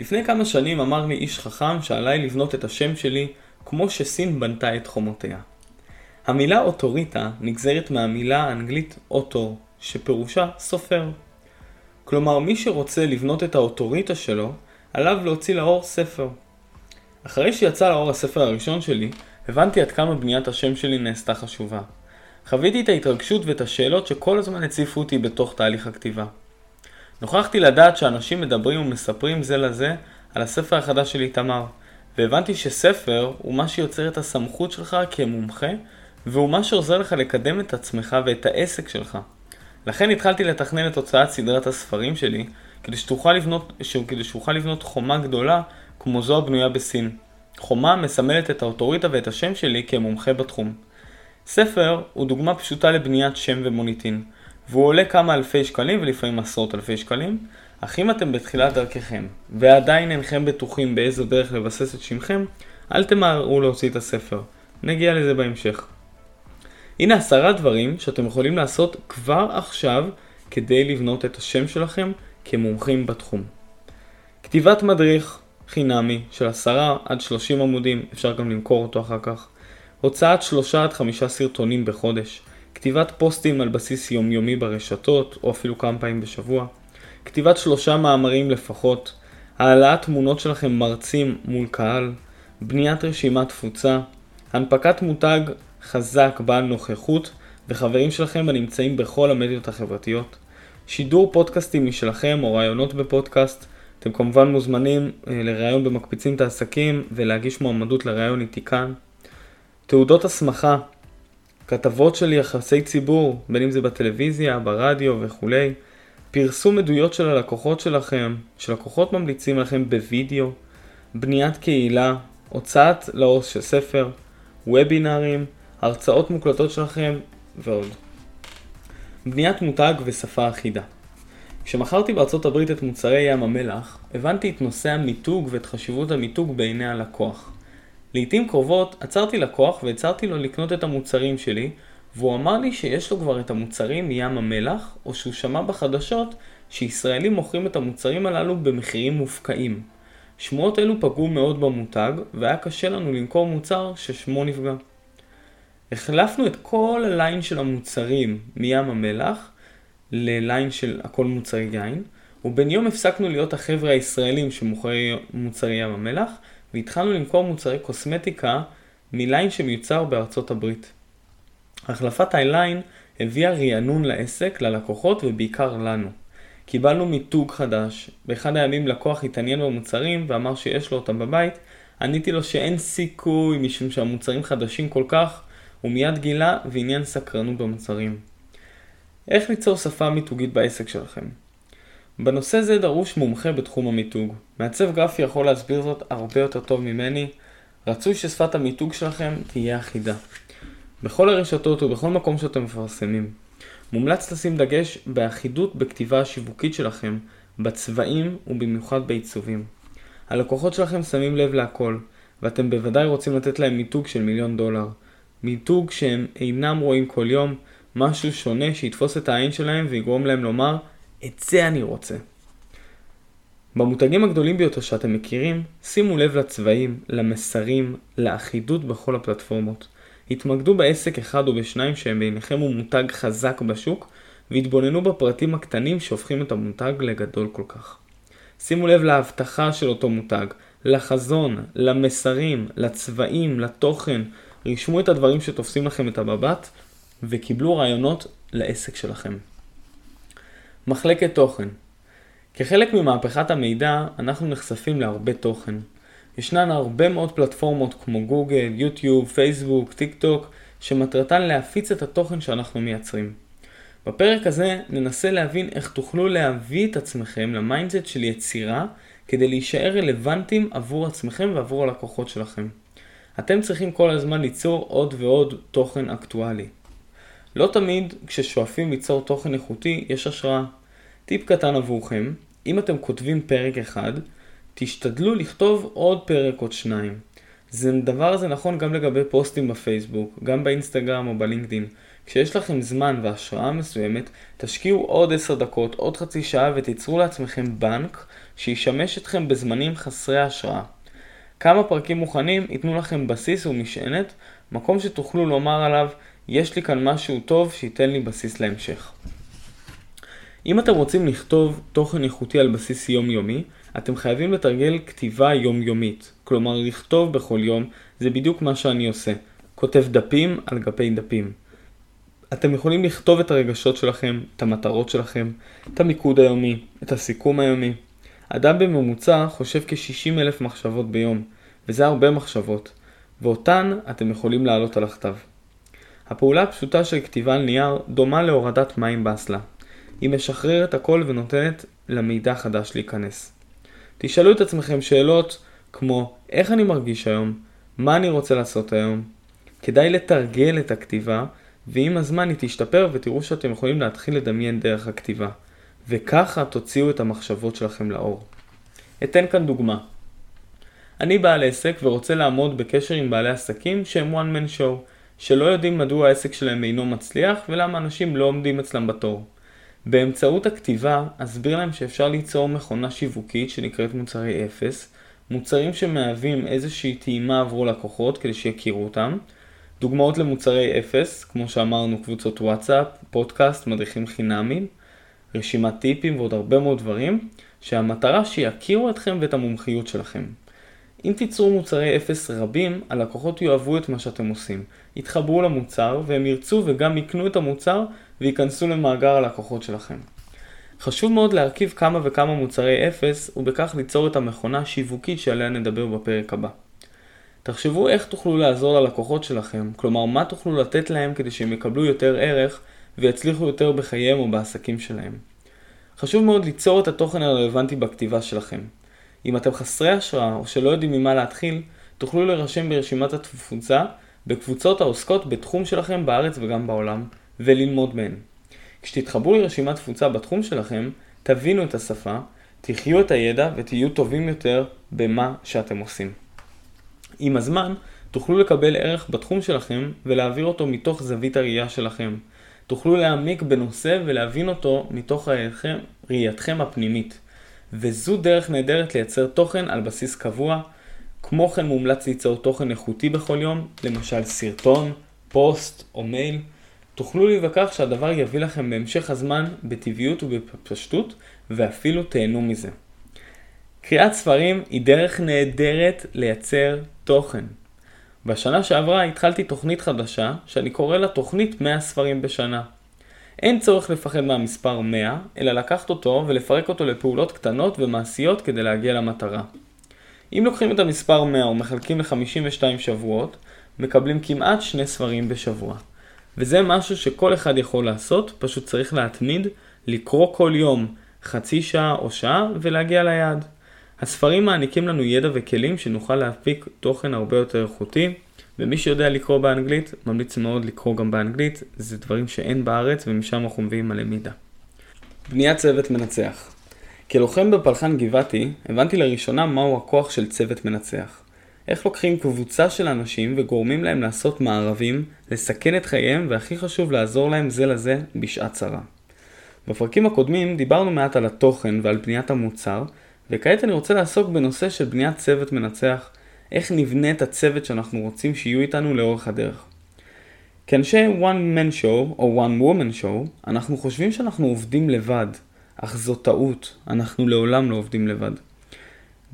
לפני כמה שנים אמר לי איש חכם שעליי לבנות את השם שלי כמו שסין בנתה את חומותיה. המילה אוטוריטה נגזרת מהמילה האנגלית אוטור, שפירושה סופר. כלומר, מי שרוצה לבנות את האוטוריטה שלו, עליו להוציא לאור ספר. אחרי שיצא לאור הספר הראשון שלי, הבנתי עד כמה בניית השם שלי נעשתה חשובה. חוויתי את ההתרגשות ואת השאלות שכל הזמן הציפו אותי בתוך תהליך הכתיבה. נוכחתי לדעת שאנשים מדברים ומספרים זה לזה על הספר החדש של איתמר, והבנתי שספר הוא מה שיוצר את הסמכות שלך כמומחה, והוא מה שעוזר לך לקדם את עצמך ואת העסק שלך. לכן התחלתי לתכנן את הוצאת סדרת הספרים שלי, כדי שתוכל לבנות, כדי שאוכל לבנות חומה גדולה כמו זו הבנויה בסין. חומה מסמלת את האוטוריטה ואת השם שלי כמומחה בתחום. ספר הוא דוגמה פשוטה לבניית שם ומוניטין, והוא עולה כמה אלפי שקלים ולפעמים עשרות אלפי שקלים, אך אם אתם בתחילת דרככם ועדיין אינכם בטוחים באיזו דרך לבסס את שמכם, אל תמהרו להוציא את הספר. נגיע לזה בהמשך. הנה עשרה דברים שאתם יכולים לעשות כבר עכשיו כדי לבנות את השם שלכם כמומחים בתחום. כתיבת מדריך חינמי של 10 עד 30 עמודים, אפשר גם למכור אותו אחר כך. הוצאת 3 עד 5 סרטונים בחודש. כתיבת פוסטים על בסיס יומיומי ברשתות, או אפילו כמה פעמים בשבוע. כתיבת שלושה מאמרים לפחות. העלאת תמונות שלכם מרצים מול קהל. בניית רשימת תפוצה. הנפקת מותג חזק בעל נוכחות וחברים שלכם הנמצאים בכל המדיות החברתיות. שידור פודקאסטים משלכם או רעיונות בפודקאסט. אתם כמובן מוזמנים אה, לראיון במקפיצים את העסקים ולהגיש מועמדות לראיון איתי כאן. תעודות הסמכה, כתבות של יחסי ציבור, בין אם זה בטלוויזיה, ברדיו וכולי, פרסום עדויות של הלקוחות שלכם, שלקוחות ממליצים לכם בווידאו, בניית קהילה, הוצאת לאור של ספר, וובינארים, הרצאות מוקלטות שלכם ועוד. בניית מותג ושפה אחידה. כשמכרתי בארצות הברית את מוצרי ים המלח, הבנתי את נושא המיתוג ואת חשיבות המיתוג בעיני הלקוח. לעיתים קרובות עצרתי לקוח והצעתי לו לקנות את המוצרים שלי, והוא אמר לי שיש לו כבר את המוצרים מים המלח, או שהוא שמע בחדשות שישראלים מוכרים את המוצרים הללו במחירים מופקעים. שמועות אלו פגעו מאוד במותג, והיה קשה לנו למכור מוצר ששמו נפגע. החלפנו את כל הליין של המוצרים מים המלח לליין של הכל מוצרי יין, ובין יום הפסקנו להיות החבר'ה הישראלים שמוכרים מוצרי ים המלח, והתחלנו למכור מוצרי קוסמטיקה מליין שמיוצר בארצות הברית. החלפת הליין הביאה רענון לעסק, ללקוחות ובעיקר לנו. קיבלנו מיתוג חדש, באחד הימים לקוח התעניין במוצרים ואמר שיש לו אותם בבית, עניתי לו שאין סיכוי משום שהמוצרים חדשים כל כך, הוא מיד גילה ועניין סקרנות במוצרים. איך ליצור שפה מיתוגית בעסק שלכם? בנושא זה דרוש מומחה בתחום המיתוג. מעצב גרפי יכול להסביר זאת הרבה יותר טוב ממני. רצוי ששפת המיתוג שלכם תהיה אחידה. בכל הרשתות ובכל מקום שאתם מפרסמים. מומלץ לשים דגש באחידות בכתיבה השיווקית שלכם, בצבעים ובמיוחד בעיצובים. הלקוחות שלכם שמים לב להכל, ואתם בוודאי רוצים לתת להם מיתוג של מיליון דולר. מיתוג שהם אינם רואים כל יום, משהו שונה שיתפוס את העין שלהם ויגרום להם לומר את זה אני רוצה. במותגים הגדולים ביותר שאתם מכירים, שימו לב לצבעים, למסרים, לאחידות בכל הפלטפורמות. התמקדו בעסק אחד או בשניים שהם בעיניכם הוא מותג חזק בשוק, והתבוננו בפרטים הקטנים שהופכים את המותג לגדול כל כך. שימו לב להבטחה של אותו מותג, לחזון, למסרים, לצבעים, לתוכן, רשמו את הדברים שתופסים לכם את המבט, וקיבלו רעיונות לעסק שלכם. מחלקת תוכן כחלק ממהפכת המידע, אנחנו נחשפים להרבה תוכן. ישנן הרבה מאוד פלטפורמות כמו גוגל, יוטיוב, פייסבוק, טיק טוק, שמטרתן להפיץ את התוכן שאנחנו מייצרים. בפרק הזה ננסה להבין איך תוכלו להביא את עצמכם ל-mindset של יצירה כדי להישאר רלוונטיים עבור עצמכם ועבור הלקוחות שלכם. אתם צריכים כל הזמן ליצור עוד ועוד תוכן אקטואלי. לא תמיד כששואפים ליצור תוכן איכותי יש השראה. טיפ קטן עבורכם, אם אתם כותבים פרק אחד, תשתדלו לכתוב עוד פרק עוד שניים. זה דבר הזה נכון גם לגבי פוסטים בפייסבוק, גם באינסטגרם או בלינקדין. כשיש לכם זמן והשראה מסוימת, תשקיעו עוד עשר דקות, עוד חצי שעה ותיצרו לעצמכם בנק שישמש אתכם בזמנים חסרי השראה. כמה פרקים מוכנים ייתנו לכם בסיס ומשענת, מקום שתוכלו לומר עליו, יש לי כאן משהו טוב שייתן לי בסיס להמשך. אם אתם רוצים לכתוב תוכן איכותי על בסיס יומיומי, אתם חייבים לתרגל כתיבה יומיומית. כלומר, לכתוב בכל יום זה בדיוק מה שאני עושה. כותב דפים על גפי דפים. אתם יכולים לכתוב את הרגשות שלכם, את המטרות שלכם, את המיקוד היומי, את הסיכום היומי. אדם בממוצע חושב כ-60 אלף מחשבות ביום, וזה הרבה מחשבות, ואותן אתם יכולים להעלות על הכתב. הפעולה הפשוטה של כתיבה על נייר דומה להורדת מים באסלה. היא משחררת הכל ונותנת למידע חדש להיכנס. תשאלו את עצמכם שאלות כמו איך אני מרגיש היום, מה אני רוצה לעשות היום. כדאי לתרגל את הכתיבה, ועם הזמן היא תשתפר ותראו שאתם יכולים להתחיל לדמיין דרך הכתיבה. וככה תוציאו את המחשבות שלכם לאור. אתן כאן דוגמה. אני בעל עסק ורוצה לעמוד בקשר עם בעלי עסקים שהם one man show, שלא יודעים מדוע העסק שלהם אינו מצליח ולמה אנשים לא עומדים אצלם בתור. באמצעות הכתיבה אסביר להם שאפשר ליצור מכונה שיווקית שנקראת מוצרי אפס, מוצרים שמהווים איזושהי טעימה עבור לקוחות כדי שיכירו אותם, דוגמאות למוצרי אפס, כמו שאמרנו קבוצות וואטסאפ, פודקאסט, מדריכים חינמים, רשימת טיפים ועוד הרבה מאוד דברים, שהמטרה שיכירו אתכם ואת המומחיות שלכם. אם תיצרו מוצרי אפס רבים, הלקוחות יאהבו את מה שאתם עושים, יתחברו למוצר והם ירצו וגם יקנו את המוצר וייכנסו למאגר הלקוחות שלכם. חשוב מאוד להרכיב כמה וכמה מוצרי אפס ובכך ליצור את המכונה השיווקית שעליה נדבר בפרק הבא. תחשבו איך תוכלו לעזור ללקוחות שלכם, כלומר מה תוכלו לתת להם כדי שהם יקבלו יותר ערך ויצליחו יותר בחייהם או בעסקים שלהם. חשוב מאוד ליצור את התוכן הרלוונטי בכתיבה שלכם. אם אתם חסרי השראה או שלא יודעים ממה להתחיל, תוכלו להירשם ברשימת התפוצה בקבוצות העוסקות בתחום שלכם בארץ וגם בעולם, וללמוד מהן. כשתתחברו לרשימת תפוצה בתחום שלכם, תבינו את השפה, תחיו את הידע ותהיו טובים יותר במה שאתם עושים. עם הזמן, תוכלו לקבל ערך בתחום שלכם ולהעביר אותו מתוך זווית הראייה שלכם. תוכלו להעמיק בנושא ולהבין אותו מתוך ראייתכם, הפנימית. וזו דרך נהדרת לייצר תוכן על בסיס קבוע. כמו כן מומלץ ליצור תוכן איכותי בכל יום, למשל סרטון, פוסט או מייל. תוכלו להיווכח שהדבר יביא לכם בהמשך הזמן בטבעיות ובפשטות, ואפילו תהנו מזה. קריאת ספרים היא דרך נהדרת לייצר תוכן. בשנה שעברה התחלתי תוכנית חדשה, שאני קורא לה תוכנית 100 ספרים בשנה. אין צורך לפחד מהמספר 100, אלא לקחת אותו ולפרק אותו לפעולות קטנות ומעשיות כדי להגיע למטרה. אם לוקחים את המספר 100 ומחלקים ל-52 שבועות, מקבלים כמעט שני ספרים בשבוע. וזה משהו שכל אחד יכול לעשות, פשוט צריך להתמיד, לקרוא כל יום חצי שעה או שעה ולהגיע ליעד. הספרים מעניקים לנו ידע וכלים שנוכל להפיק תוכן הרבה יותר איכותי, ומי שיודע לקרוא באנגלית, ממליץ מאוד לקרוא גם באנגלית, זה דברים שאין בארץ ומשם אנחנו מביאים מלא מידע. בניית צוות מנצח כלוחם בפלחן גבעתי, הבנתי לראשונה מהו הכוח של צוות מנצח. איך לוקחים קבוצה של אנשים וגורמים להם לעשות מערבים, לסכן את חייהם, והכי חשוב לעזור להם זה לזה בשעת צרה. בפרקים הקודמים דיברנו מעט על התוכן ועל בניית המוצר, וכעת אני רוצה לעסוק בנושא של בניית צוות מנצח, איך נבנה את הצוות שאנחנו רוצים שיהיו איתנו לאורך הדרך. כאנשי one man show או one woman show, אנחנו חושבים שאנחנו עובדים לבד, אך זו טעות, אנחנו לעולם לא עובדים לבד.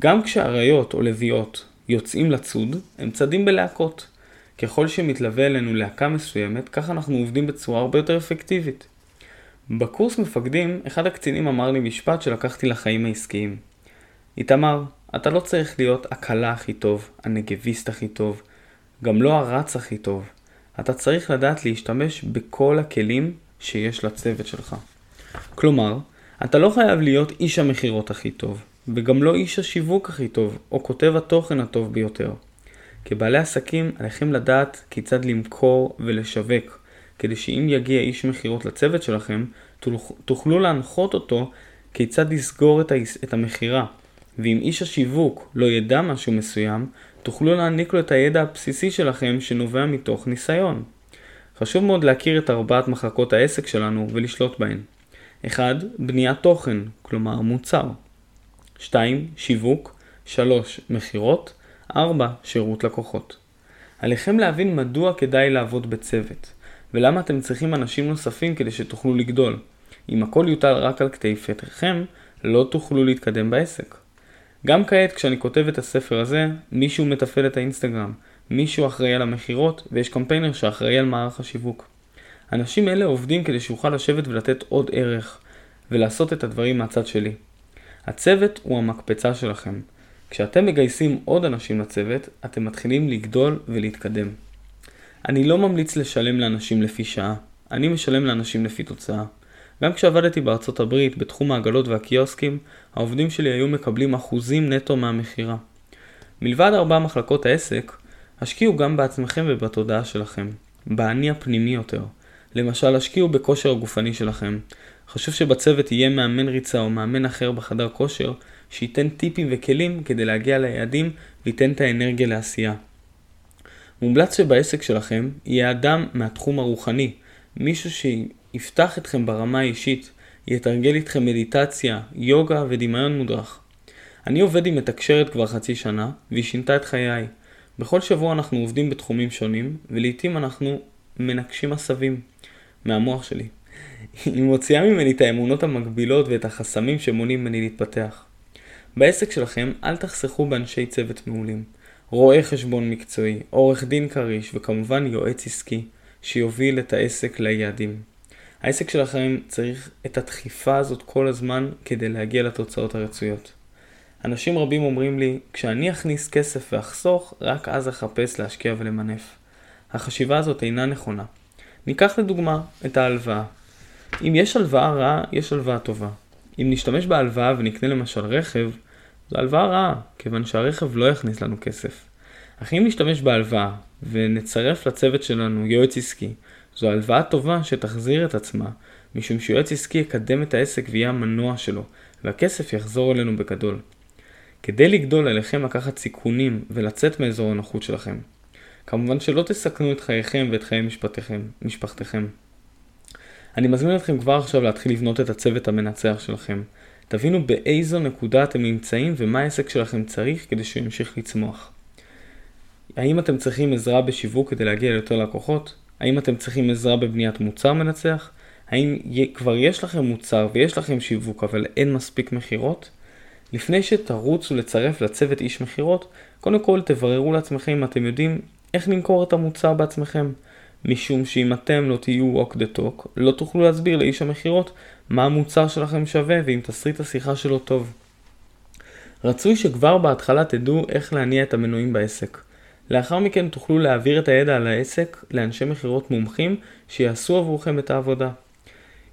גם כשאריות או לביאות יוצאים לצוד, הם צדים בלהקות. ככל שמתלווה אלינו להקה מסוימת, כך אנחנו עובדים בצורה הרבה יותר אפקטיבית. בקורס מפקדים, אחד הקצינים אמר לי משפט שלקחתי לחיים העסקיים. איתמר, אתה לא צריך להיות הקלה הכי טוב, הנגביסט הכי טוב, גם לא הרץ הכי טוב. אתה צריך לדעת להשתמש בכל הכלים שיש לצוות שלך. כלומר, אתה לא חייב להיות איש המכירות הכי טוב, וגם לא איש השיווק הכי טוב, או כותב התוכן הטוב ביותר. כבעלי עסקים עליכם לדעת כיצד למכור ולשווק, כדי שאם יגיע איש מכירות לצוות שלכם, תוכלו להנחות אותו כיצד לסגור את המכירה. ואם איש השיווק לא ידע משהו מסוים, תוכלו להעניק לו את הידע הבסיסי שלכם שנובע מתוך ניסיון. חשוב מאוד להכיר את ארבעת מחלקות העסק שלנו ולשלוט בהן. 1. בניית תוכן, כלומר מוצר. 2. שיווק. 3. מכירות. 4. שירות לקוחות. עליכם להבין מדוע כדאי לעבוד בצוות, ולמה אתם צריכים אנשים נוספים כדי שתוכלו לגדול. אם הכל יוטל רק על כתפיכם, לא תוכלו להתקדם בעסק. גם כעת כשאני כותב את הספר הזה, מישהו מתפעל את האינסטגרם, מישהו אחראי על המכירות, ויש קמפיינר שאחראי על מערך השיווק. אנשים אלה עובדים כדי שאוכל לשבת ולתת עוד ערך, ולעשות את הדברים מהצד שלי. הצוות הוא המקפצה שלכם. כשאתם מגייסים עוד אנשים לצוות, אתם מתחילים לגדול ולהתקדם. אני לא ממליץ לשלם לאנשים לפי שעה, אני משלם לאנשים לפי תוצאה. גם כשעבדתי בארצות הברית בתחום העגלות והקיוסקים, העובדים שלי היו מקבלים אחוזים נטו מהמכירה. מלבד ארבע מחלקות העסק, השקיעו גם בעצמכם ובתודעה שלכם, באני הפנימי יותר. למשל, השקיעו בכושר הגופני שלכם. חשוב שבצוות יהיה מאמן ריצה או מאמן אחר בחדר כושר, שייתן טיפים וכלים כדי להגיע ליעדים וייתן את האנרגיה לעשייה. מומלץ שבעסק שלכם יהיה אדם מהתחום הרוחני, מישהו שיפתח אתכם ברמה האישית, יתרגל איתכם מדיטציה, יוגה ודמיון מודרך. אני עובד עם מתקשרת כבר חצי שנה, והיא שינתה את חיי. בכל שבוע אנחנו עובדים בתחומים שונים, ולעיתים אנחנו מנקשים עשבים מהמוח שלי. היא מוציאה ממני את האמונות המגבילות ואת החסמים שמונעים ממני להתפתח. בעסק שלכם אל תחסכו באנשי צוות מעולים. רואה חשבון מקצועי, עורך דין כריש וכמובן יועץ עסקי שיוביל את העסק ליעדים. העסק שלכם צריך את הדחיפה הזאת כל הזמן כדי להגיע לתוצאות הרצויות. אנשים רבים אומרים לי, כשאני אכניס כסף ואחסוך, רק אז אחפש להשקיע ולמנף. החשיבה הזאת אינה נכונה. ניקח לדוגמה את ההלוואה. אם יש הלוואה רעה, יש הלוואה טובה. אם נשתמש בהלוואה ונקנה למשל רכב, זו הלוואה רעה, כיוון שהרכב לא יכניס לנו כסף. אך אם נשתמש בהלוואה ונצרף לצוות שלנו יועץ עסקי, זו הלוואה טובה שתחזיר את עצמה, משום שיועץ עסקי יקדם את העסק ויהיה המנוע שלו, והכסף יחזור אלינו בגדול. כדי לגדול עליכם לקחת סיכונים ולצאת מאזור הנוחות שלכם. כמובן שלא תסכנו את חייכם ואת חיי משפחתכם. משפחתכם. אני מזמין אתכם כבר עכשיו להתחיל לבנות את הצוות המנצח שלכם. תבינו באיזו נקודה אתם נמצאים ומה העסק שלכם צריך כדי שהוא ימשיך לצמוח. האם אתם צריכים עזרה בשיווק כדי להגיע ליותר לקוחות? האם אתם צריכים עזרה בבניית מוצר מנצח? האם כבר יש לכם מוצר ויש לכם שיווק אבל אין מספיק מכירות? לפני שתרוצו לצרף לצוות איש מכירות, קודם כל תבררו לעצמכם אם אתם יודעים איך למכור את המוצר בעצמכם. משום שאם אתם לא תהיו walk the talk, לא תוכלו להסביר לאיש המכירות מה המוצר שלכם שווה ואם תסריט השיחה שלו טוב. רצוי שכבר בהתחלה תדעו איך להניע את המנויים בעסק. לאחר מכן תוכלו להעביר את הידע על העסק לאנשי מכירות מומחים שיעשו עבורכם את העבודה.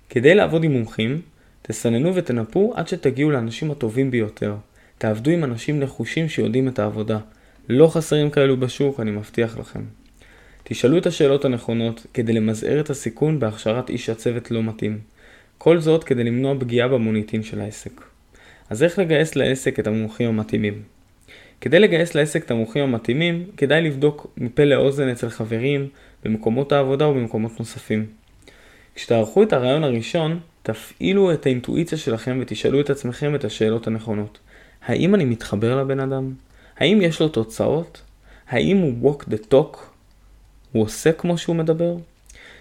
כדי לעבוד עם מומחים, תסננו ותנפו עד שתגיעו לאנשים הטובים ביותר. תעבדו עם אנשים נחושים שיודעים את העבודה. לא חסרים כאלו בשוק, אני מבטיח לכם. תשאלו את השאלות הנכונות כדי למזער את הסיכון בהכשרת איש הצוות לא מתאים. כל זאת כדי למנוע פגיעה במוניטין של העסק. אז איך לגייס לעסק את המומחים המתאימים? כדי לגייס לעסק את המומחים המתאימים, כדאי לבדוק מפה לאוזן אצל חברים, במקומות העבודה ובמקומות נוספים. כשתערכו את הרעיון הראשון, תפעילו את האינטואיציה שלכם ותשאלו את עצמכם את השאלות הנכונות. האם אני מתחבר לבן אדם? האם יש לו תוצאות? האם הוא walk the talk? הוא עושה כמו שהוא מדבר?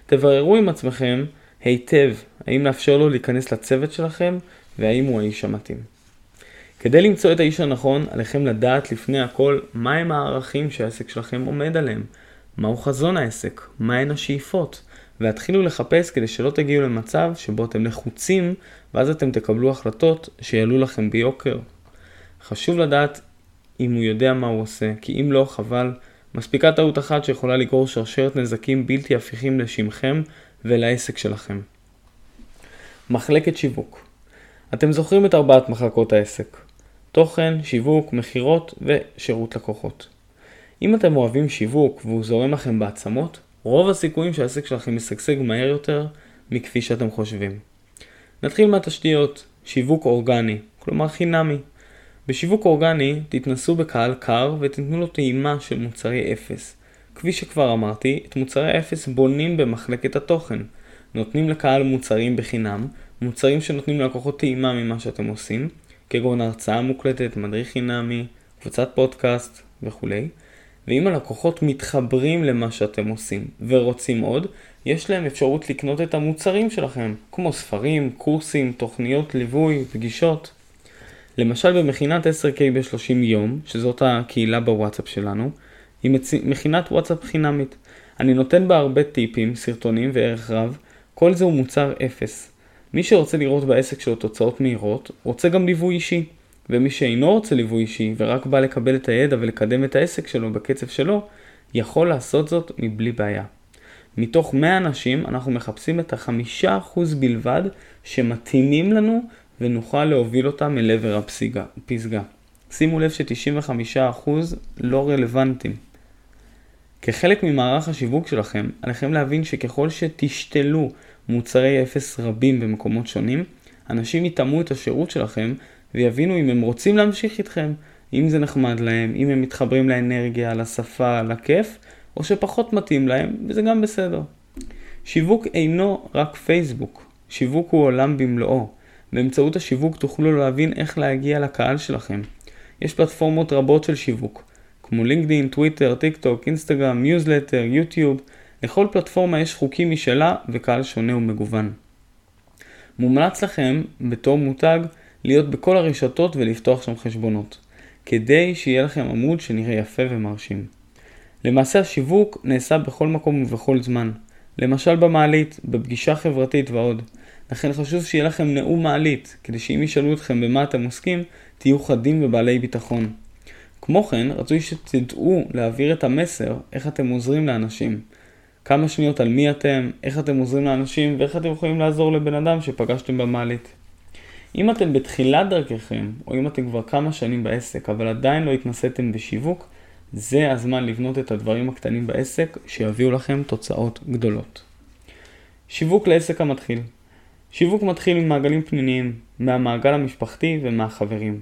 תבררו עם עצמכם היטב האם לאפשר לו להיכנס לצוות שלכם והאם הוא האיש המתאים. כדי למצוא את האיש הנכון, עליכם לדעת לפני הכל מהם הערכים שהעסק שלכם עומד עליהם, מהו חזון העסק, מהן השאיפות, והתחילו לחפש כדי שלא תגיעו למצב שבו אתם לחוצים ואז אתם תקבלו החלטות שיעלו לכם ביוקר. חשוב לדעת אם הוא יודע מה הוא עושה, כי אם לא, חבל. מספיקה טעות אחת שיכולה לגרור שרשרת נזקים בלתי הפיכים לשמכם ולעסק שלכם. מחלקת שיווק אתם זוכרים את ארבעת מחלקות העסק. תוכן, שיווק, מכירות ושירות לקוחות. אם אתם אוהבים שיווק והוא זורם לכם בעצמות, רוב הסיכויים שהעסק שלכם ישגשג מהר יותר מכפי שאתם חושבים. נתחיל מהתשתיות, שיווק אורגני, כלומר חינמי. בשיווק אורגני תתנסו בקהל קר ותיתנו לו טעימה של מוצרי אפס. כפי שכבר אמרתי, את מוצרי אפס בונים במחלקת התוכן. נותנים לקהל מוצרים בחינם, מוצרים שנותנים ללקוחות טעימה ממה שאתם עושים, כגון הרצאה מוקלטת, מדריך חינמי, קבוצת פודקאסט וכולי. ואם הלקוחות מתחברים למה שאתם עושים ורוצים עוד, יש להם אפשרות לקנות את המוצרים שלכם, כמו ספרים, קורסים, תוכניות ליווי, פגישות. למשל במכינת 10K ב-30 יום, שזאת הקהילה בוואטסאפ שלנו, היא מצ... מכינת וואטסאפ חינמית. אני נותן בה הרבה טיפים, סרטונים וערך רב, כל זה הוא מוצר אפס. מי שרוצה לראות בעסק שלו תוצאות מהירות, רוצה גם ליווי אישי. ומי שאינו רוצה ליווי אישי ורק בא לקבל את הידע ולקדם את העסק שלו בקצב שלו, יכול לעשות זאת מבלי בעיה. מתוך 100 אנשים אנחנו מחפשים את החמישה אחוז בלבד שמתאימים לנו ונוכל להוביל אותם אל עבר הפסגה. שימו לב ש-95% לא רלוונטיים. כחלק ממערך השיווק שלכם, עליכם להבין שככל שתשתלו מוצרי אפס רבים במקומות שונים, אנשים יטעמו את השירות שלכם ויבינו אם הם רוצים להמשיך איתכם, אם זה נחמד להם, אם הם מתחברים לאנרגיה, לשפה, לכיף, או שפחות מתאים להם, וזה גם בסדר. שיווק אינו רק פייסבוק, שיווק הוא עולם במלואו. באמצעות השיווק תוכלו להבין איך להגיע לקהל שלכם. יש פלטפורמות רבות של שיווק, כמו לינקדאין, טוויטר, טיק טוק, אינסטגרם, ניוזלטר, יוטיוב. לכל פלטפורמה יש חוקים משלה וקהל שונה ומגוון. מומלץ לכם, בתור מותג, להיות בכל הרשתות ולפתוח שם חשבונות, כדי שיהיה לכם עמוד שנראה יפה ומרשים. למעשה השיווק נעשה בכל מקום ובכל זמן, למשל במעלית, בפגישה חברתית ועוד. לכן חשוב שיהיה לכם נאום מעלית, כדי שאם ישאלו אתכם במה אתם עוסקים, תהיו חדים ובעלי ביטחון. כמו כן, רצוי שתדעו להעביר את המסר איך אתם עוזרים לאנשים. כמה שניות על מי אתם, איך אתם עוזרים לאנשים ואיך אתם יכולים לעזור לבן אדם שפגשתם במעלית. אם אתם בתחילת דרככם, או אם אתם כבר כמה שנים בעסק, אבל עדיין לא התנסיתם בשיווק, זה הזמן לבנות את הדברים הקטנים בעסק שיביאו לכם תוצאות גדולות. שיווק לעסק המתחיל שיווק מתחיל ממעגלים פנימיים, מהמעגל המשפחתי ומהחברים.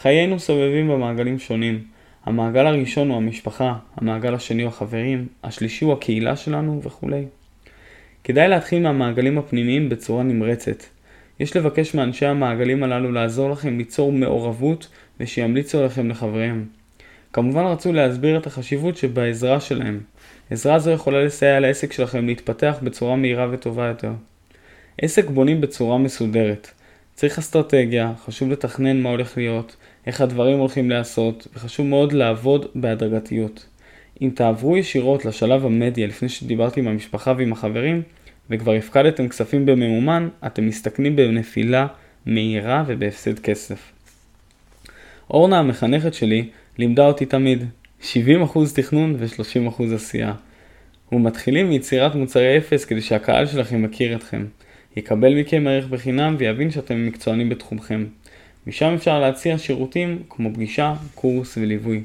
חיינו סובבים במעגלים שונים. המעגל הראשון הוא המשפחה, המעגל השני הוא החברים, השלישי הוא הקהילה שלנו וכולי. כדאי להתחיל מהמעגלים הפנימיים בצורה נמרצת. יש לבקש מאנשי המעגלים הללו לעזור לכם ליצור מעורבות ושימליצו עליכם לחבריהם. כמובן רצו להסביר את החשיבות שבעזרה שלהם. עזרה זו יכולה לסייע לעסק שלכם להתפתח בצורה מהירה וטובה יותר. עסק בונים בצורה מסודרת. צריך אסטרטגיה, חשוב לתכנן מה הולך להיות, איך הדברים הולכים להיעשות, וחשוב מאוד לעבוד בהדרגתיות. אם תעברו ישירות לשלב המדיה לפני שדיברתי עם המשפחה ועם החברים, וכבר הפקדתם כספים בממומן, אתם מסתכנים בנפילה מהירה ובהפסד כסף. אורנה המחנכת שלי לימדה אותי תמיד 70% תכנון ו-30% עשייה. ומתחילים מיצירת מוצרי אפס כדי שהקהל שלכם יכיר אתכם, יקבל מכם ערך בחינם ויבין שאתם מקצוענים בתחומכם. משם אפשר להציע שירותים כמו פגישה, קורס וליווי.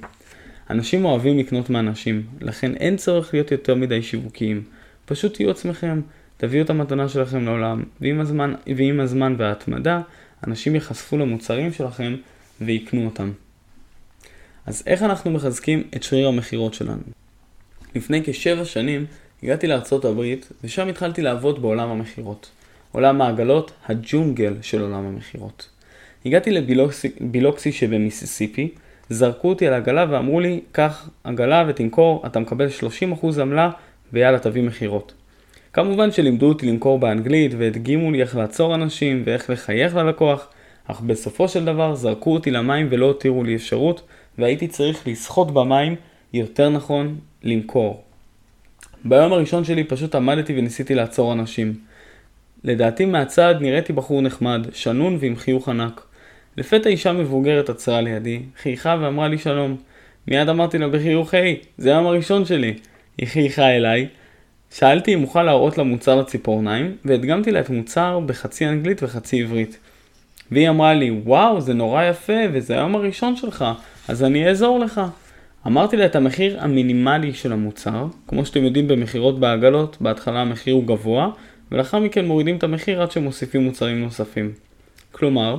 אנשים אוהבים לקנות מאנשים, לכן אין צורך להיות יותר מדי שיווקיים. פשוט תהיו עצמכם, תביאו את המתנה שלכם לעולם, ועם הזמן, ועם הזמן וההתמדה, אנשים ייחשפו למוצרים שלכם ויקנו אותם. אז איך אנחנו מחזקים את שריר המכירות שלנו? לפני כשבע שנים הגעתי לארצות הברית, ושם התחלתי לעבוד בעולם המכירות. עולם העגלות, הג'ונגל של עולם המכירות. הגעתי לבילוקסי שבמיסיסיפי, זרקו אותי על עגלה ואמרו לי, קח עגלה ותמכור, אתה מקבל 30% עמלה ויאללה תביא מכירות. כמובן שלימדו אותי למכור באנגלית והדגימו לי איך לעצור אנשים ואיך לחייך ללקוח, אך בסופו של דבר זרקו אותי למים ולא הותירו לי אפשרות והייתי צריך לשחות במים, יותר נכון, למכור. ביום הראשון שלי פשוט עמדתי וניסיתי לעצור אנשים. לדעתי מהצד נראיתי בחור נחמד, שנון ועם חיוך ענק. לפתע אישה מבוגרת עצרה לידי, חייכה ואמרה לי שלום. מיד אמרתי לה בחיוך, היי, זה היום הראשון שלי. היא חייכה אליי, שאלתי אם אוכל להראות לה מוצר לציפורניים, והדגמתי לה את מוצר בחצי אנגלית וחצי עברית. והיא אמרה לי, וואו, זה נורא יפה, וזה היום הראשון שלך, אז אני אעזור לך. אמרתי לה את המחיר המינימלי של המוצר, כמו שאתם יודעים במכירות בעגלות, בהתחלה המחיר הוא גבוה, ולאחר מכן מורידים את המחיר עד שמוסיפים מוצרים נוספים. כלומר,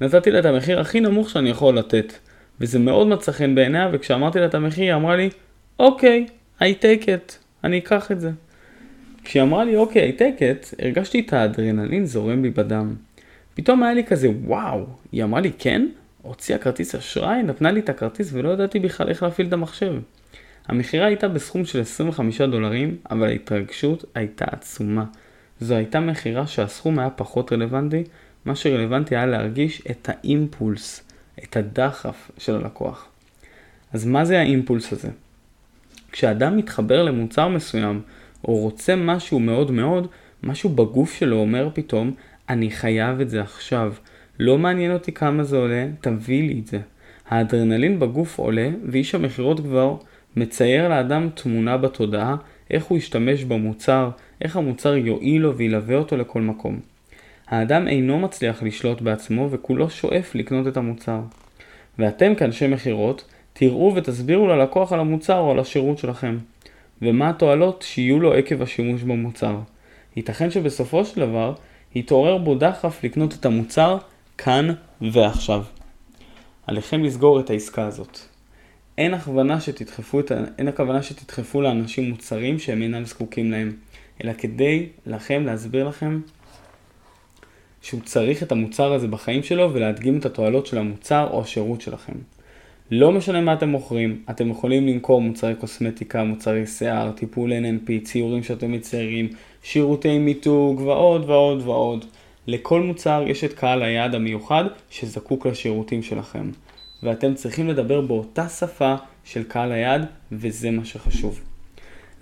נתתי לה את המחיר הכי נמוך שאני יכול לתת, וזה מאוד מצא חן בעיניה, וכשאמרתי לה את המחיר היא אמרה לי, אוקיי, I take it, אני אקח את זה. כשהיא אמרה לי, אוקיי, I take it, הרגשתי את האדרנלין זורם לי בדם. פתאום היה לי כזה, וואו, היא אמרה לי, כן? הוציאה כרטיס אשראי, נתנה לי את הכרטיס ולא ידעתי בכלל איך להפעיל את המחשב. המכירה הייתה בסכום של 25 דולרים, אבל ההתרגשות הייתה עצומה. זו הייתה מכירה שהסכום היה פחות רלוונטי, מה שרלוונטי היה להרגיש את האימפולס, את הדחף של הלקוח. אז מה זה האימפולס הזה? כשאדם מתחבר למוצר מסוים, או רוצה משהו מאוד מאוד, משהו בגוף שלו אומר פתאום, אני חייב את זה עכשיו. לא מעניין אותי כמה זה עולה, תביא לי את זה. האדרנלין בגוף עולה, ואיש המכירות כבר מצייר לאדם תמונה בתודעה, איך הוא ישתמש במוצר, איך המוצר יועיל לו וילווה אותו לכל מקום. האדם אינו מצליח לשלוט בעצמו וכולו שואף לקנות את המוצר. ואתם כאנשי מכירות, תראו ותסבירו ללקוח על המוצר או על השירות שלכם, ומה התועלות שיהיו לו עקב השימוש במוצר. ייתכן שבסופו של דבר, יתעורר בו דחף לקנות את המוצר כאן ועכשיו. עליכם לסגור את העסקה הזאת. אין הכוונה שתדחפו, את, אין הכוונה שתדחפו לאנשים מוצרים שהם אינם זקוקים להם, אלא כדי לכם להסביר לכם שהוא צריך את המוצר הזה בחיים שלו ולהדגים את התועלות של המוצר או השירות שלכם. לא משנה מה אתם מוכרים, אתם יכולים למכור מוצרי קוסמטיקה, מוצרי שיער, טיפול NNP, ציורים שאתם מציירים, שירותי מיתוג ועוד ועוד ועוד. לכל מוצר יש את קהל היעד המיוחד שזקוק לשירותים שלכם. ואתם צריכים לדבר באותה שפה של קהל היעד, וזה מה שחשוב.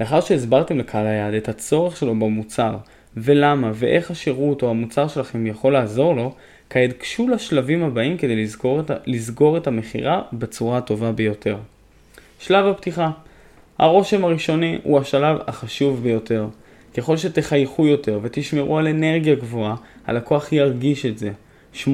לאחר שהסברתם לקהל היעד את הצורך שלו במוצר, ולמה ואיך השירות או המוצר שלכם יכול לעזור לו, כעת גשו לשלבים הבאים כדי לסגור את, לסגור את המכירה בצורה הטובה ביותר. שלב הפתיחה הרושם הראשוני הוא השלב החשוב ביותר. ככל שתחייכו יותר ותשמרו על אנרגיה גבוהה, הלקוח ירגיש את זה. 80%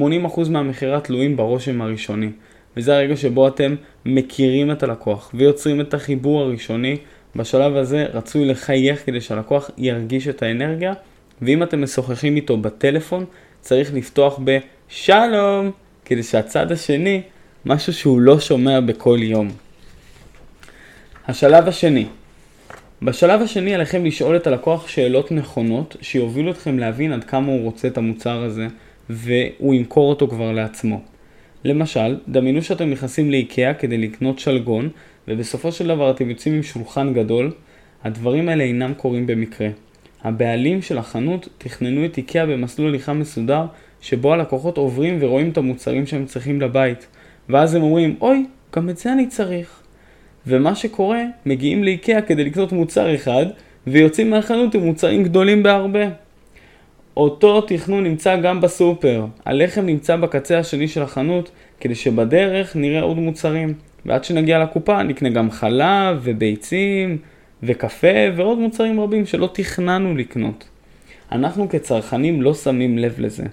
מהמכירה תלויים ברושם הראשוני, וזה הרגע שבו אתם מכירים את הלקוח ויוצרים את החיבור הראשוני. בשלב הזה רצוי לחייך כדי שהלקוח ירגיש את האנרגיה, ואם אתם משוחחים איתו בטלפון, צריך לפתוח בשלום, כדי שהצד השני, משהו שהוא לא שומע בכל יום. השלב השני, בשלב השני עליכם לשאול את הלקוח שאלות נכונות שיובילו אתכם להבין עד כמה הוא רוצה את המוצר הזה והוא ימכור אותו כבר לעצמו. למשל, דמיינו שאתם נכנסים לאיקאה כדי לקנות שלגון ובסופו של דבר אתם יוצאים עם שולחן גדול, הדברים האלה אינם קורים במקרה. הבעלים של החנות תכננו את איקאה במסלול הליכה מסודר שבו הלקוחות עוברים ורואים את המוצרים שהם צריכים לבית ואז הם אומרים, אוי, גם את זה אני צריך. ומה שקורה, מגיעים לאיקאה כדי לקנות מוצר אחד, ויוצאים מהחנות עם מוצרים גדולים בהרבה. אותו תכנון נמצא גם בסופר. הלחם נמצא בקצה השני של החנות, כדי שבדרך נראה עוד מוצרים. ועד שנגיע לקופה נקנה גם חלב וביצים וקפה ועוד מוצרים רבים שלא תכננו לקנות. אנחנו כצרכנים לא שמים לב לזה,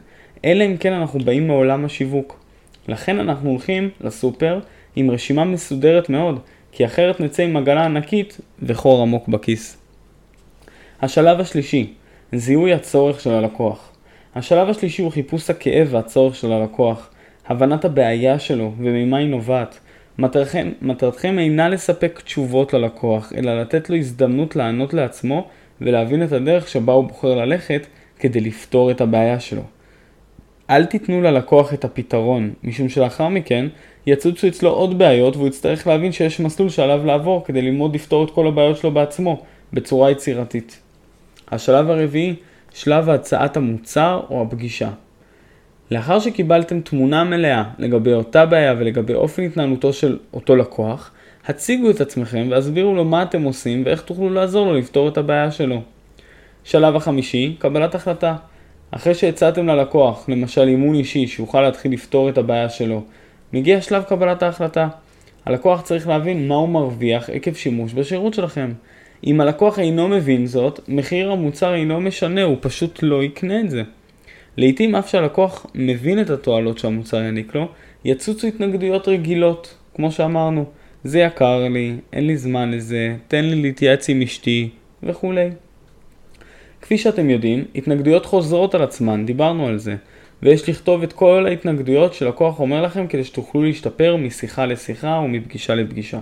אלא אם כן אנחנו באים מעולם השיווק. לכן אנחנו הולכים לסופר עם רשימה מסודרת מאוד, כי אחרת נצא עם עגלה ענקית וחור עמוק בכיס. השלב השלישי, זיהוי הצורך של הלקוח. השלב השלישי הוא חיפוש הכאב והצורך של הלקוח, הבנת הבעיה שלו וממה היא נובעת. מטרתכם, מטרתכם אינה לספק תשובות ללקוח, אלא לתת לו הזדמנות לענות לעצמו ולהבין את הדרך שבה הוא בוחר ללכת כדי לפתור את הבעיה שלו. אל תיתנו ללקוח את הפתרון, משום שלאחר מכן יצוצו אצלו עוד בעיות והוא יצטרך להבין שיש מסלול שעליו לעבור כדי ללמוד לפתור את כל הבעיות שלו בעצמו, בצורה יצירתית. השלב הרביעי, שלב הצעת המוצר או הפגישה. לאחר שקיבלתם תמונה מלאה לגבי אותה בעיה ולגבי אופן התנהלותו של אותו לקוח, הציגו את עצמכם והסבירו לו מה אתם עושים ואיך תוכלו לעזור לו לפתור את הבעיה שלו. שלב החמישי, קבלת החלטה. אחרי שהצעתם ללקוח, למשל אימון אישי שיוכל להתחיל לפתור את הבעיה שלו, מגיע שלב קבלת ההחלטה. הלקוח צריך להבין מה הוא מרוויח עקב שימוש בשירות שלכם. אם הלקוח אינו מבין זאת, מחיר המוצר אינו משנה, הוא פשוט לא יקנה את זה. לעתים אף שהלקוח מבין את התועלות שהמוצר יעניק לו, יצוצו התנגדויות רגילות, כמו שאמרנו, זה יקר לי, אין לי זמן לזה, תן לי להתייעץ עם אשתי, וכולי. כפי שאתם יודעים, התנגדויות חוזרות על עצמן, דיברנו על זה, ויש לכתוב את כל ההתנגדויות שלקוח אומר לכם כדי שתוכלו להשתפר משיחה לשיחה ומפגישה לפגישה.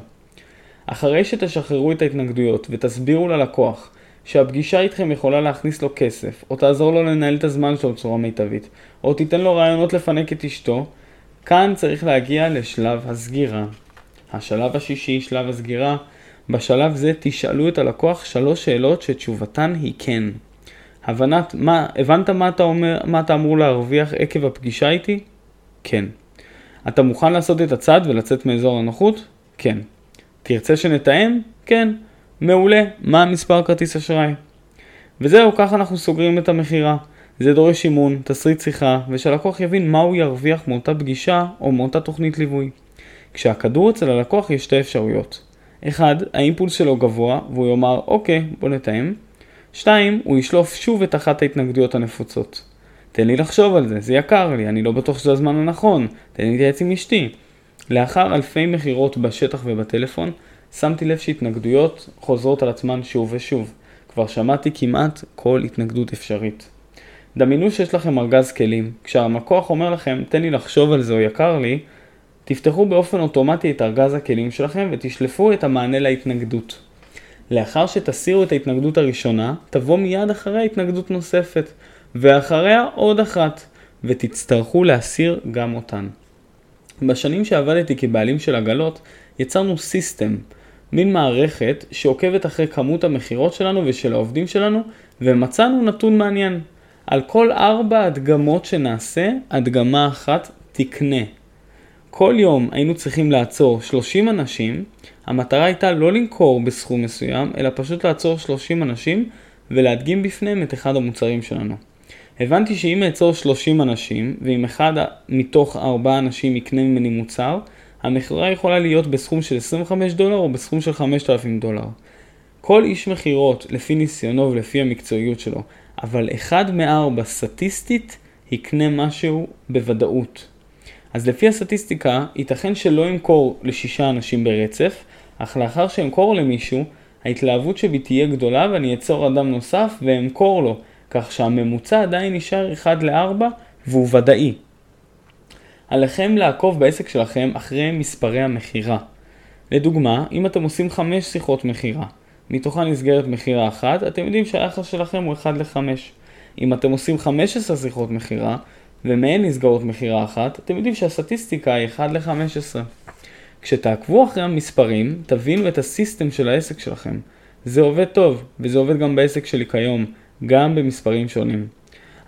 אחרי שתשחררו את ההתנגדויות ותסבירו ללקוח שהפגישה איתכם יכולה להכניס לו כסף, או תעזור לו לנהל את הזמן שלו בצורה מיטבית, או תיתן לו רעיונות לפנק את אשתו, כאן צריך להגיע לשלב הסגירה. השלב השישי, שלב הסגירה, בשלב זה תשאלו את הלקוח שלוש שאלות שתשובתן היא כן. הבנת, מה, הבנת מה אתה, אומר, מה אתה אמור להרוויח עקב הפגישה איתי? כן. אתה מוכן לעשות את הצעד ולצאת מאזור הנוחות? כן. תרצה שנתאם? כן. מעולה. מה המספר כרטיס אשראי? וזהו, ככה אנחנו סוגרים את המכירה. זה דורש אימון, תסריט שיחה, ושהלקוח יבין מה הוא ירוויח מאותה פגישה או מאותה תוכנית ליווי. כשהכדור אצל הלקוח יש שתי אפשרויות. 1. האימפולס שלו גבוה, והוא יאמר אוקיי, בוא נתאם. 2. הוא ישלוף שוב את אחת ההתנגדויות הנפוצות. תן לי לחשוב על זה, זה יקר לי, אני לא בטוח שזה הזמן הנכון, תן לי להתייעץ עם אשתי. לאחר אלפי מכירות בשטח ובטלפון, שמתי לב שהתנגדויות חוזרות על עצמן שוב ושוב. כבר שמעתי כמעט כל התנגדות אפשרית. דמיינו שיש לכם ארגז כלים, כשהלקוח אומר לכם תן לי לחשוב על זה או יקר לי, תפתחו באופן אוטומטי את ארגז הכלים שלכם ותשלפו את המענה להתנגדות. לאחר שתסירו את ההתנגדות הראשונה, תבוא מיד אחריה התנגדות נוספת, ואחריה עוד אחת, ותצטרכו להסיר גם אותן. בשנים שעבדתי כבעלים של עגלות, יצרנו סיסטם, מין מערכת שעוקבת אחרי כמות המכירות שלנו ושל העובדים שלנו, ומצאנו נתון מעניין. על כל ארבע הדגמות שנעשה, הדגמה אחת תקנה. כל יום היינו צריכים לעצור 30 אנשים, המטרה הייתה לא למכור בסכום מסוים, אלא פשוט לעצור 30 אנשים ולהדגים בפניהם את אחד המוצרים שלנו. הבנתי שאם אעצור 30 אנשים, ואם אחד מתוך 4 אנשים יקנה ממני מוצר, המכירה יכולה להיות בסכום של 25 דולר או בסכום של 5,000 דולר. כל איש מכירות, לפי ניסיונו ולפי המקצועיות שלו, אבל אחד מארבע סטטיסטית יקנה משהו בוודאות. אז לפי הסטטיסטיקה, ייתכן שלא ימכור לשישה אנשים ברצף, אך לאחר שאמכור למישהו, ההתלהבות שבי תהיה גדולה ואני אצור אדם נוסף ואמכור לו, כך שהממוצע עדיין נשאר 1 ל-4 והוא ודאי. עליכם לעקוב בעסק שלכם אחרי מספרי המכירה. לדוגמה, אם אתם עושים 5 שיחות מכירה, מתוכה נסגרת מכירה אחת, אתם יודעים שהיחס שלכם הוא 1 ל-5. אם אתם עושים 15 שיחות מכירה, ומהן נסגרות מכירה אחת, אתם יודעים שהסטטיסטיקה היא 1 ל-15. כשתעקבו אחרי המספרים, תבינו את הסיסטם של העסק שלכם. זה עובד טוב, וזה עובד גם בעסק שלי כיום, גם במספרים שונים.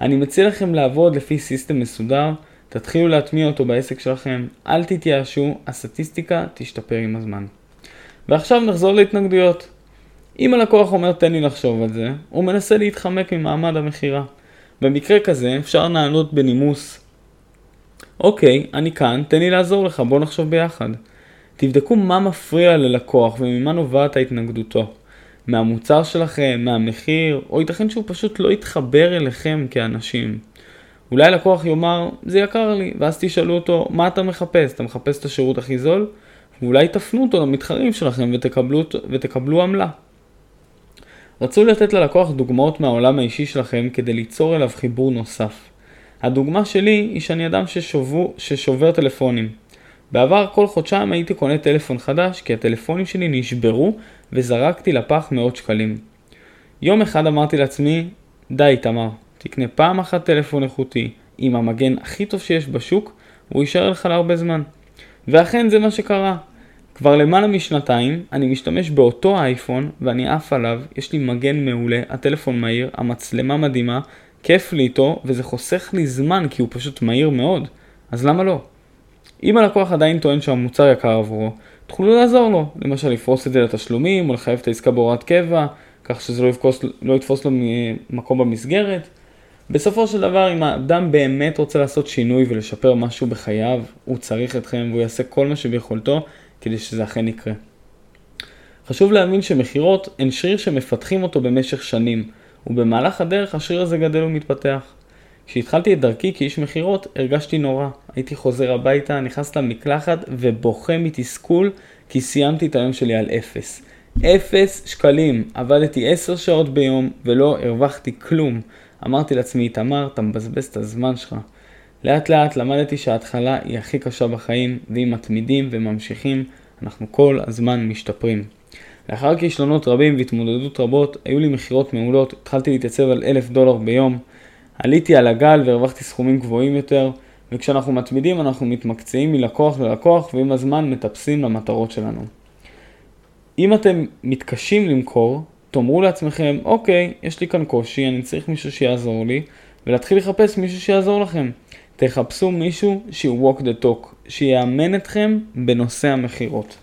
אני מציע לכם לעבוד לפי סיסטם מסודר, תתחילו להטמיע אותו בעסק שלכם, אל תתייאשו, הסטטיסטיקה תשתפר עם הזמן. ועכשיו נחזור להתנגדויות. אם הלקוח אומר תן לי לחשוב על זה, הוא מנסה להתחמק ממעמד המכירה. במקרה כזה אפשר לענות בנימוס אוקיי, אני כאן, תן לי לעזור לך, בוא נחשוב ביחד. תבדקו מה מפריע ללקוח וממה נובעת התנגדותו. מהמוצר שלכם, מהמחיר, או ייתכן שהוא פשוט לא יתחבר אליכם כאנשים. אולי לקוח יאמר, זה יקר לי, ואז תשאלו אותו, מה אתה מחפש? אתה מחפש את השירות הכי זול? ואולי תפנו אותו למתחרים שלכם ותקבלו, ותקבלו עמלה. רצו לתת ללקוח דוגמאות מהעולם האישי שלכם כדי ליצור אליו חיבור נוסף. הדוגמה שלי היא שאני אדם ששובו, ששובר טלפונים. בעבר כל חודשיים הייתי קונה טלפון חדש כי הטלפונים שלי נשברו וזרקתי לפח מאות שקלים. יום אחד אמרתי לעצמי, די תמר, תקנה פעם אחת טלפון איכותי עם המגן הכי טוב שיש בשוק, הוא יישאר לך להרבה זמן. ואכן זה מה שקרה. כבר למעלה משנתיים אני משתמש באותו אייפון ואני עף עליו, יש לי מגן מעולה, הטלפון מהיר, המצלמה מדהימה, כיף לי איתו וזה חוסך לי זמן כי הוא פשוט מהיר מאוד, אז למה לא? אם הלקוח עדיין טוען שהמוצר יקר עבורו, תוכלו לעזור לו, למשל לפרוס את זה לתשלומים או לחייב את העסקה בהוראת קבע, כך שזה לא, יפקוס, לא יתפוס לו מקום במסגרת. בסופו של דבר, אם האדם באמת רוצה לעשות שינוי ולשפר משהו בחייו, הוא צריך אתכם והוא יעשה כל מה שביכולתו כדי שזה אכן יקרה. חשוב להבין שמכירות הן שריר שמפתחים אותו במשך שנים, ובמהלך הדרך השריר הזה גדל ומתפתח. כשהתחלתי את דרכי כאיש מכירות, הרגשתי נורא. הייתי חוזר הביתה, נכנס למקלחת ובוכה מתסכול כי סיימתי את היום שלי על אפס. אפס שקלים. עבדתי עשר שעות ביום ולא הרווחתי כלום. אמרתי לעצמי, איתמר, אתה מבזבז את הזמן שלך. לאט לאט למדתי שההתחלה היא הכי קשה בחיים, ואם מתמידים וממשיכים, אנחנו כל הזמן משתפרים. לאחר כישלונות רבים והתמודדות רבות, היו לי מכירות מעולות, התחלתי להתייצב על אלף דולר ביום, עליתי על הגל והרווחתי סכומים גבוהים יותר, וכשאנחנו מתמידים אנחנו מתמקצעים מלקוח ללקוח, ועם הזמן מטפסים למטרות שלנו. אם אתם מתקשים למכור, תאמרו לעצמכם, אוקיי, יש לי כאן קושי, אני צריך מישהו שיעזור לי, ולהתחיל לחפש מישהו שיעזור לכם. תחפשו מישהו שהוא walk the talk, שיאמן אתכם בנושא המכירות.